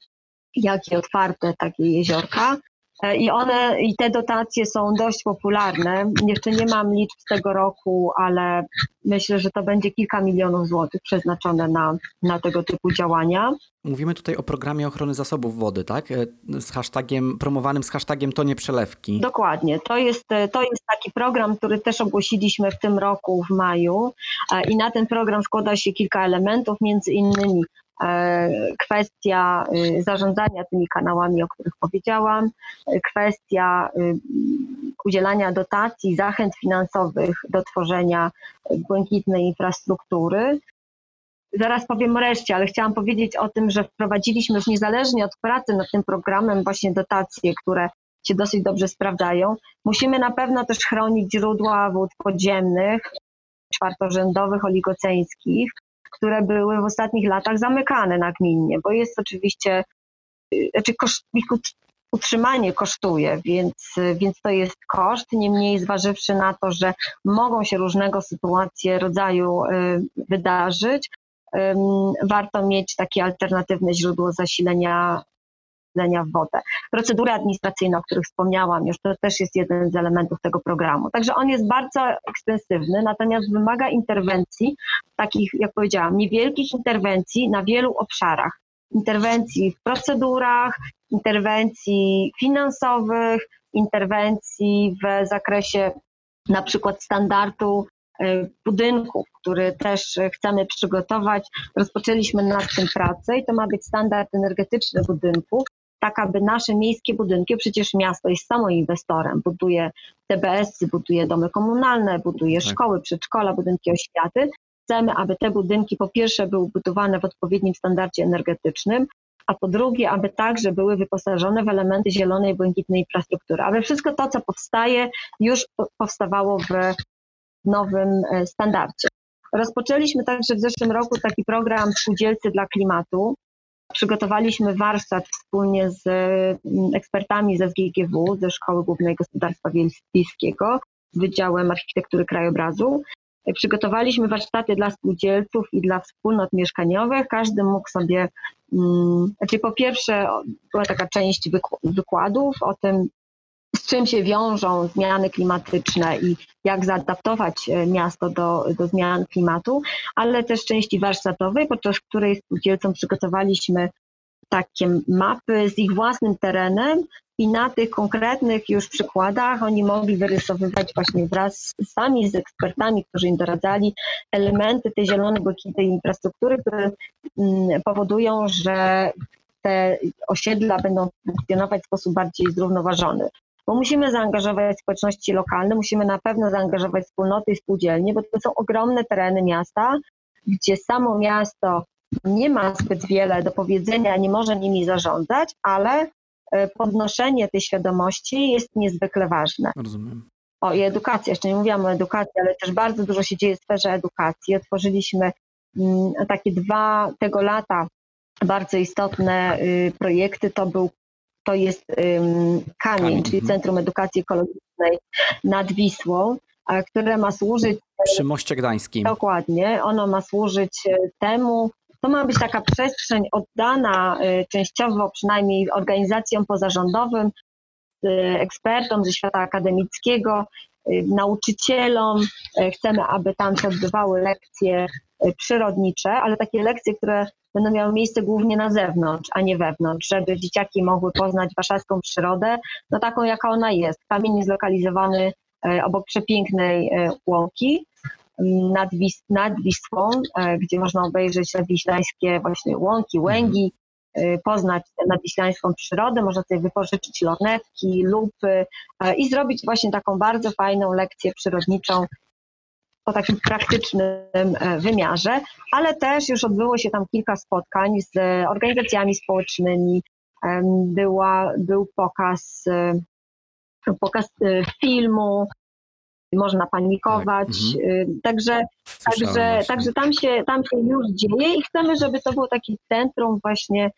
jak i otwarte takie jeziorka. E, I one, i te dotacje są dość popularne. Jeszcze nie mam liczb z tego roku, ale myślę, że to będzie kilka milionów złotych przeznaczone na, na tego typu działania. Mówimy tutaj o programie ochrony zasobów wody, tak? E, z hashtagiem, promowanym z hashtagiem to nie przelewki. Dokładnie. To jest, e, to jest taki program, który też ogłosiliśmy w tym roku w maju i na ten program składa się kilka elementów, między innymi kwestia y, zarządzania tymi kanałami, o których powiedziałam, kwestia y, udzielania dotacji, zachęt finansowych do tworzenia błękitnej infrastruktury. Zaraz powiem reszcie, ale chciałam powiedzieć o tym, że wprowadziliśmy już niezależnie od pracy nad tym programem właśnie dotacje, które się dosyć dobrze sprawdzają. Musimy na pewno też chronić źródła wód podziemnych, czwartorzędowych, oligoceńskich, które były w ostatnich latach zamykane nagminnie, bo jest oczywiście, y, znaczy koszt, ich utrzymanie kosztuje, więc, więc to jest koszt. Niemniej, zważywszy na to, że mogą się różnego sytuacje rodzaju y, wydarzyć, warto mieć takie alternatywne źródło zasilenia w wodę. Procedury administracyjne, o których wspomniałam już, to też jest jeden z elementów tego programu. Także on jest bardzo ekstensywny, natomiast wymaga interwencji, takich, jak powiedziałam, niewielkich interwencji na wielu obszarach. Interwencji w procedurach, interwencji finansowych, interwencji w zakresie na przykład standardu e, budynków, który też chcemy przygotować. Rozpoczęliśmy nad tym pracę i to ma być standard energetyczny budynków, tak aby nasze miejskie budynki, przecież miasto jest samo inwestorem, buduje TBS-y, buduje domy komunalne, buduje tak. szkoły, przedszkola, budynki oświaty. Chcemy, aby te budynki po pierwsze były budowane w odpowiednim standardzie energetycznym, a po drugie, aby także były wyposażone w elementy zielonej, błękitnej infrastruktury, aby wszystko to, co powstaje, już powstawało w nowym e, standardzie. Rozpoczęliśmy także w zeszłym roku taki program Spółdzielcy dla Klimatu, Przygotowaliśmy warsztat wspólnie z mm, ekspertami ze SGGW, ze Szkoły Głównej Gospodarstwa Wiejskiego, z Wydziałem Architektury Krajobrazu. Przygotowaliśmy warsztaty dla spółdzielców i dla wspólnot mieszkaniowych. Każdy mógł sobie, hmm, znaczy po pierwsze była taka część wykładów o tym, z czym się wiążą zmiany klimatyczne i jak zaadaptować e, miasto do, do zmian klimatu, ale też części warsztatowej, podczas której spółdzielcom przygotowaliśmy takie mapy z ich własnym terenem i na tych konkretnych już przykładach oni mogli wyrysowywać właśnie wraz sami z ekspertami, którzy im doradzali, elementy tej zielonej, błękitnej infrastruktury, które mm, powodują, że te osiedla będą funkcjonować w sposób bardziej zrównoważony bo musimy zaangażować społeczności lokalne, musimy na pewno zaangażować wspólnoty i spółdzielnie, bo to są ogromne tereny miasta, gdzie samo miasto nie ma zbyt wiele do powiedzenia, nie może nimi zarządzać, ale e, podnoszenie tej świadomości jest niezwykle ważne. Rozumiem. O i edukacja, jeszcze nie mówiłam o edukacji, ale też bardzo dużo się dzieje w sferze edukacji. Otworzyliśmy mm, takie dwa tego lata bardzo istotne y, projekty. To był to jest Kamień, Kamień. czyli mhm. Centrum Edukacji Ekologicznej nad Wisłą, które ma służyć. Przy Moście Gdańskim. Dokładnie. Ono ma służyć e, temu, to ma być taka przestrzeń oddana e, częściowo przynajmniej organizacjom pozarządowym, ekspertom ze świata akademickiego, e, nauczycielom. Chcemy, aby tam się odbywały lekcje przyrodnicze, ale takie lekcje, które będą miały miejsce głównie na zewnątrz, a nie wewnątrz, żeby dzieciaki mogły poznać warszawską przyrodę, no taką jaka ona jest. Kamień jest zlokalizowany e, obok przepięknej e, łąki nad, Wis nad Wisłą, e, gdzie można obejrzeć nadwiślańskie właśnie łąki, łęgi, poznać nadwiślańską przyrodę, można sobie wypożyczyć lornetki, lupy i zrobić właśnie taką bardzo fajną lekcję przyrodniczą o takim praktycznym e, wymiarze, ale też już odbyło się tam kilka spotkań z organizacjami społecznymi. Była, był pokaz, e, pokaz e, filmu, można panikować. Tak. Mhm. Także, także, także tam, się, tam się już dzieje i chcemy, żeby to było takie centrum właśnie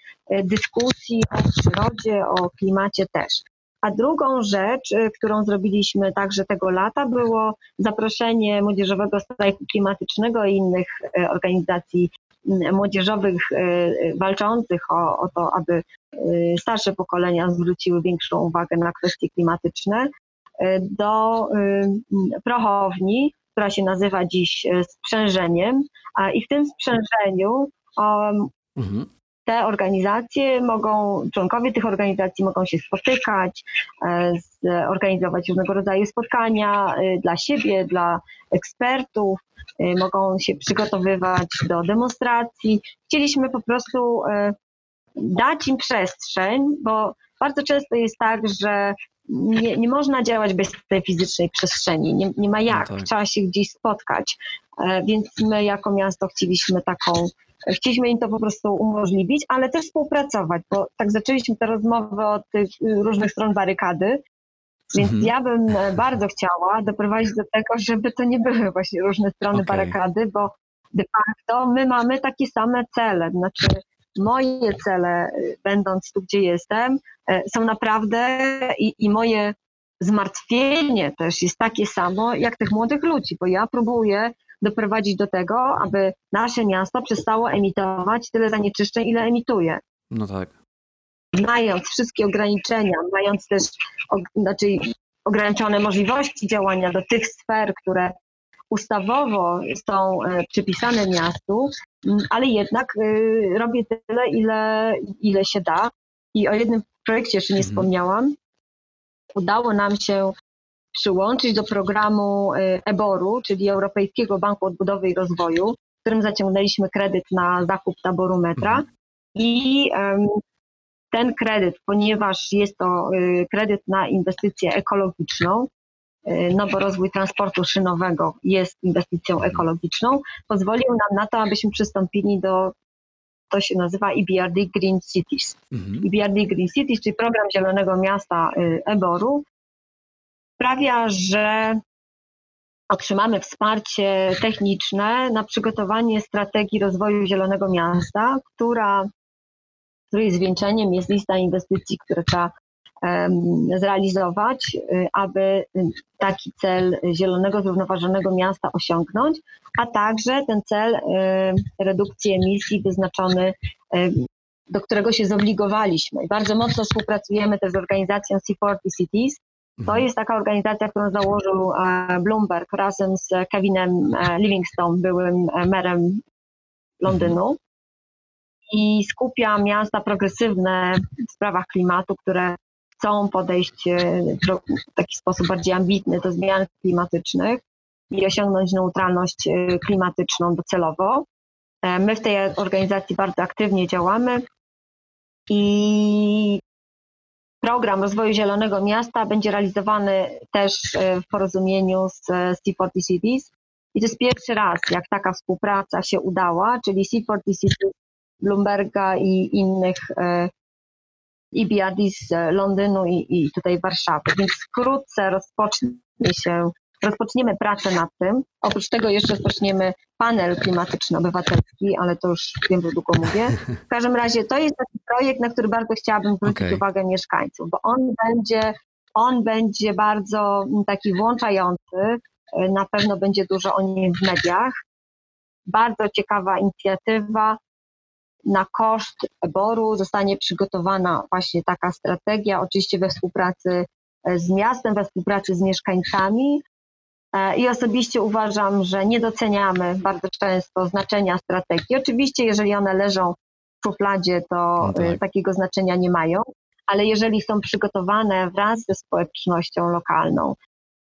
dyskusji o przyrodzie, o klimacie też. A drugą rzecz, y, którą zrobiliśmy także tego lata, było zaproszenie Młodzieżowego Strajku Klimatycznego i innych y, organizacji młodzieżowych walczących o, o to, aby starsze pokolenia zwróciły większą uwagę na kwestie klimatyczne, do prochowni, która się nazywa dziś sprzężeniem, i w tym sprzężeniu mhm te organizacje mogą, członkowie tych organizacji mogą się spotykać, e, organizować różnego rodzaju spotkania e, dla siebie, dla ekspertów, e, mogą się przygotowywać do demonstracji. Chcieliśmy po prostu dać im przestrzeń, bo bardzo często jest tak, że nie, nie można działać bez tej fizycznej przestrzeni. Nie, nie ma jak, no tak. trzeba się gdzieś spotkać. Więc my jako miasto chcieliśmy taką Chcieliśmy im to po prostu umożliwić, ale też współpracować, bo tak zaczęliśmy tę rozmowę od tych różnych stron barykady, więc mhm. ja bym bardzo chciała doprowadzić do tego, żeby to nie były właśnie różne strony okay. barykady, bo de facto my mamy takie same cele. Znaczy, moje cele, będąc tu, gdzie jestem, e, są naprawdę i, i moje zmartwienie też jest takie samo jak tych młodych ludzi, bo ja próbuję doprowadzić do tego, aby nasze miasto przestało emitować tyle zanieczyszczeń, ile emituje. No tak. Mając wszystkie ograniczenia, mając też znaczy ograniczone możliwości działania do tych sfer, które ustawowo są e, przypisane miastu, ale jednak e, robię tyle, ile, ile się da. I o jednym projekcie jeszcze nie mhm. wspomniałam. Udało nam się przyłączyć do programu y, EBOR-u, czyli Europejskiego Banku Odbudowy i Rozwoju, w którym zaciągnęliśmy kredyt na zakup taboru metra. Mhm. I ten kredyt, ponieważ jest to y, kredyt na inwestycję ekologiczną, y, no bo rozwój transportu szynowego jest inwestycją mhm. ekologiczną, pozwolił nam na to, abyśmy przystąpili do, to się nazywa EBRD Green Cities. Mhm. EBRD Green Cities, czyli program Zielonego Miasta EBOR-u, sprawia, że otrzymamy wsparcie techniczne na przygotowanie strategii rozwoju Zielonego Miasta, która, której zwieńczeniem jest lista inwestycji, które trzeba zrealizować, y, aby taki cel zielonego, zrównoważonego miasta osiągnąć, a także ten cel y, redukcji emisji wyznaczony, do którego się zobligowaliśmy. Bardzo mocno współpracujemy też z organizacją C40 Cities, to mhm. jest taka organizacja, którą założył e, Bloomberg razem z Kevinem e, Livingstone, byłym e, merem Londynu. Mhm. I skupia miasta progresywne w sprawach klimatu, które chcą podejść w taki sposób bardziej ambitny do zmian klimatycznych i osiągnąć neutralność klimatyczną docelowo. My w tej organizacji bardzo aktywnie działamy i Program rozwoju Zielonego Miasta będzie realizowany też e, w porozumieniu z e, C40 Cities. I to jest pierwszy raz, jak taka współpraca się udała, czyli C40 Cities, Bloomberga i innych EBRD z Londynu i, i tutaj Warszawy. Więc wkrótce rozpocznie się rozpoczniemy pracę nad tym. Oprócz tego jeszcze rozpoczniemy panel klimatyczno-obywatelski, ale to już wiem, że długo mówię. W każdym razie to jest taki projekt, na który bardzo chciałabym zwrócić okay. uwagę mieszkańców, bo on będzie, on będzie bardzo taki włączający. Na pewno będzie dużo o nim w mediach. Bardzo ciekawa inicjatywa. Na koszt eboru zostanie przygotowana właśnie taka strategia, oczywiście we współpracy z miastem, we współpracy z mieszkańcami, I osobiście uważam, że nie doceniamy bardzo często znaczenia strategii. Oczywiście, jeżeli one leżą w szufladzie, to no tak. E, takiego znaczenia nie mają, ale jeżeli są przygotowane wraz ze społecznością lokalną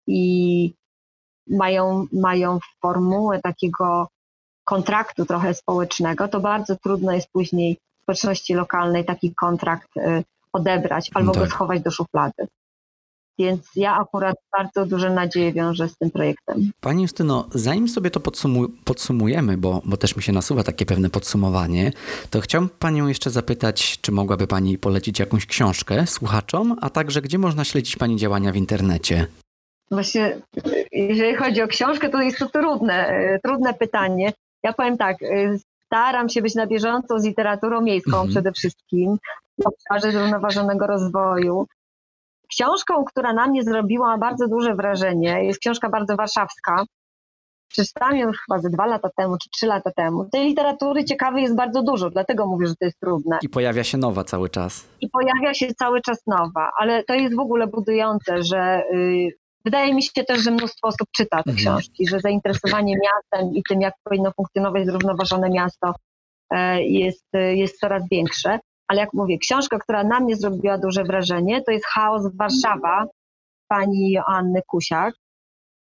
i mają, mają formułę takiego kontraktu trochę społecznego, to bardzo trudno jest później w społeczności lokalnej taki kontrakt e, odebrać albo no tak. go schować do szuflady. Więc ja akurat bardzo duże nadzieje wiążę z tym projektem. Pani Justyno, zanim sobie to podsumujemy, bo, bo też mi się nasuwa takie pewne podsumowanie, to chciałbym Panią jeszcze zapytać, czy mogłaby Pani polecić jakąś książkę słuchaczom, a także gdzie można śledzić Pani działania w internecie? Właśnie, jeżeli chodzi o książkę, to jest to trudne, trudne pytanie. Ja powiem tak, staram się być na bieżąco z literaturą miejską mhm. przede wszystkim w obszarze zrównoważonego rozwoju. Książką, która na mnie zrobiła bardzo duże wrażenie, jest książka bardzo warszawska. przeczytałam ją chyba ze dwa lata temu, czy trzy lata temu. Tej literatury ciekawej jest bardzo dużo, dlatego mówię, że to jest trudne. I pojawia się nowa cały czas. I pojawia się cały czas nowa, ale to jest w ogóle budujące, że y, wydaje mi się też, że mnóstwo osób czyta te mhm. książki, że zainteresowanie miastem i tym, jak powinno funkcjonować zrównoważone miasto e, jest, jest coraz większe. Ale jak mówię, książka, która na mnie zrobiła duże wrażenie, to jest Chaos Warszawa pani Anny Kusiak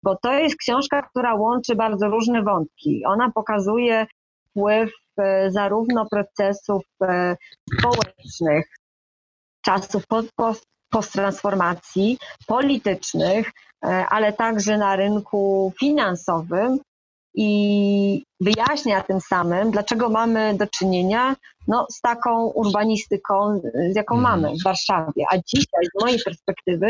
bo to jest książka, która łączy bardzo różne wątki. Ona pokazuje wpływ e, zarówno procesów e, społecznych, czasów posttransformacji, politycznych, e, ale także na rynku finansowym i wyjaśnia tym samym, dlaczego mamy do czynienia no, z taką urbanistyką, z jaką mhm. mamy w Warszawie. A dzisiaj, z mojej perspektywy,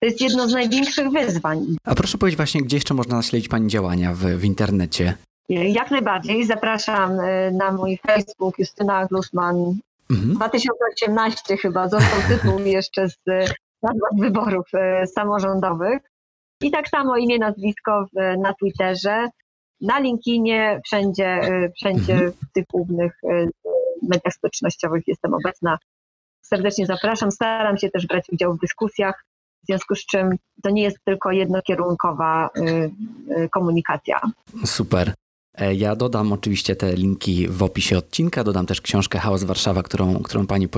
to jest jedno z największych wyzwań. A proszę powiedzieć właśnie, gdzie jeszcze można śledzić Pani działania w, w internecie? Jak najbardziej. Zapraszam y, na mój Facebook Justyna Glusman. Mhm. 2018 chyba został tytuł jeszcze z wyborów y, samorządowych. I tak samo imię, nazwisko na Twitterze, na LinkedInie, wszędzie, y, wszędzie mhm. w tych głównych mediach społecznościowych jestem obecna. Serdecznie zapraszam. Staram się też brać udział w dyskusjach w związku z czym to nie jest tylko jednokierunkowa y, komunikacja. Super. E, ja dodam oczywiście te linki w opisie odcinka, dodam też książkę Chaos Warszawa, którą, którą pani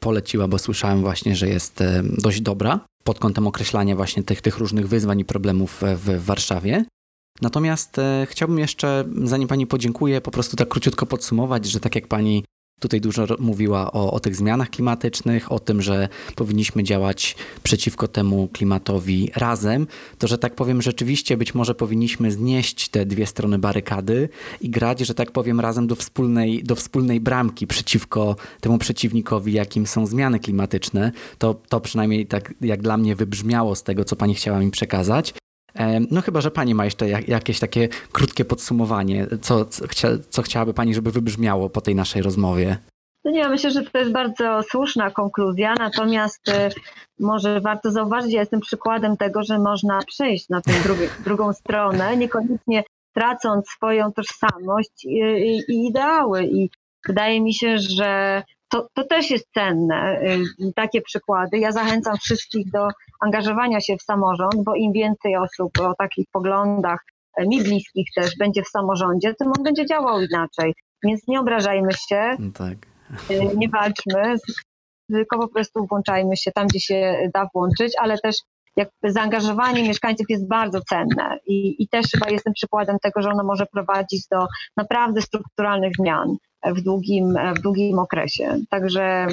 poleciła, bo słyszałem właśnie, że jest e, dość dobra pod kątem określania właśnie tych, tych różnych wyzwań i problemów w Warszawie. Natomiast e, chciałbym jeszcze, zanim pani podziękuję, po prostu tak króciutko podsumować, że tak jak pani Tutaj dużo mówiła o, o tych zmianach klimatycznych, o tym, że powinniśmy działać przeciwko temu klimatowi razem. To, że tak powiem, rzeczywiście być może powinniśmy znieść te dwie strony barykady i grać, że tak powiem, razem do wspólnej, do wspólnej bramki przeciwko temu przeciwnikowi, jakim są zmiany klimatyczne. To, to przynajmniej tak jak dla mnie wybrzmiało z tego, co pani chciała mi przekazać. No chyba, że pani ma jeszcze jakieś takie krótkie podsumowanie, co, co, co chciałaby pani, żeby wybrzmiało po tej naszej rozmowie? No nie, myślę, że to jest bardzo słuszna konkluzja, natomiast y, może warto zauważyć, ja jestem przykładem tego, że można przejść na tę drugą stronę, niekoniecznie tracąc swoją tożsamość i, i, i ideały. I wydaje mi się, że to, to też jest cenne, y, takie przykłady. Ja zachęcam wszystkich do angażowania się w samorząd, bo im więcej osób o takich poglądach, e, mi bliskich też, będzie w samorządzie, tym on będzie działał inaczej. Więc nie obrażajmy się, no tak. Y, nie walczmy, tylko po prostu włączajmy się tam, gdzie się da włączyć, ale też jak zaangażowanie mieszkańców jest bardzo cenne i, i też chyba jestem przykładem tego, że ono może prowadzić do naprawdę strukturalnych zmian w długim, w długim okresie. Także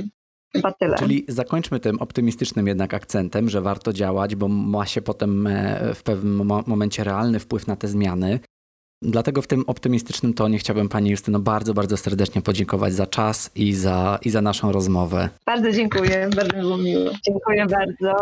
chyba tyle. Czyli zakończmy tym optymistycznym jednak akcentem, że warto działać, bo ma się potem e, w pewnym momencie realny wpływ na te zmiany. Dlatego w tym optymistycznym tonie chciałbym Pani Justyno bardzo, bardzo serdecznie podziękować za czas i za, i za naszą rozmowę. Bardzo dziękuję, bardzo mi było miło. Dziękuję bardzo.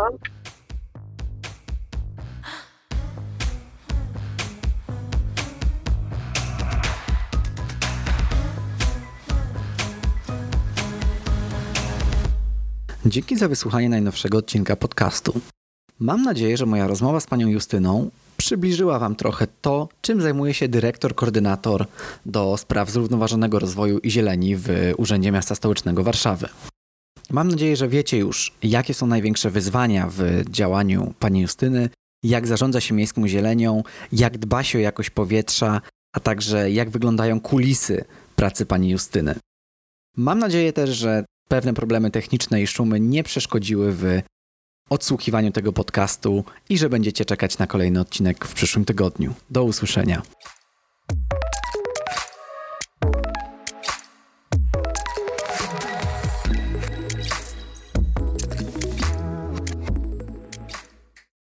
Dzięki za wysłuchanie najnowszego odcinka podcastu. Mam nadzieję, że moja rozmowa z panią Justyną przybliżyła Wam trochę to, czym zajmuje się dyrektor, koordynator do spraw zrównoważonego rozwoju i zieleni w Urzędzie Miasta Stołecznego Warszawy. Mam nadzieję, że wiecie już, jakie są największe wyzwania w działaniu pani Justyny, jak zarządza się miejską zielenią, jak dba się o jakość powietrza, a także jak wyglądają kulisy pracy pani Justyny. Mam nadzieję też, że pewne problemy techniczne i szumy nie przeszkodziły w odsłuchiwaniu tego podcastu i że będziecie czekać na kolejny odcinek w przyszłym tygodniu. Do usłyszenia.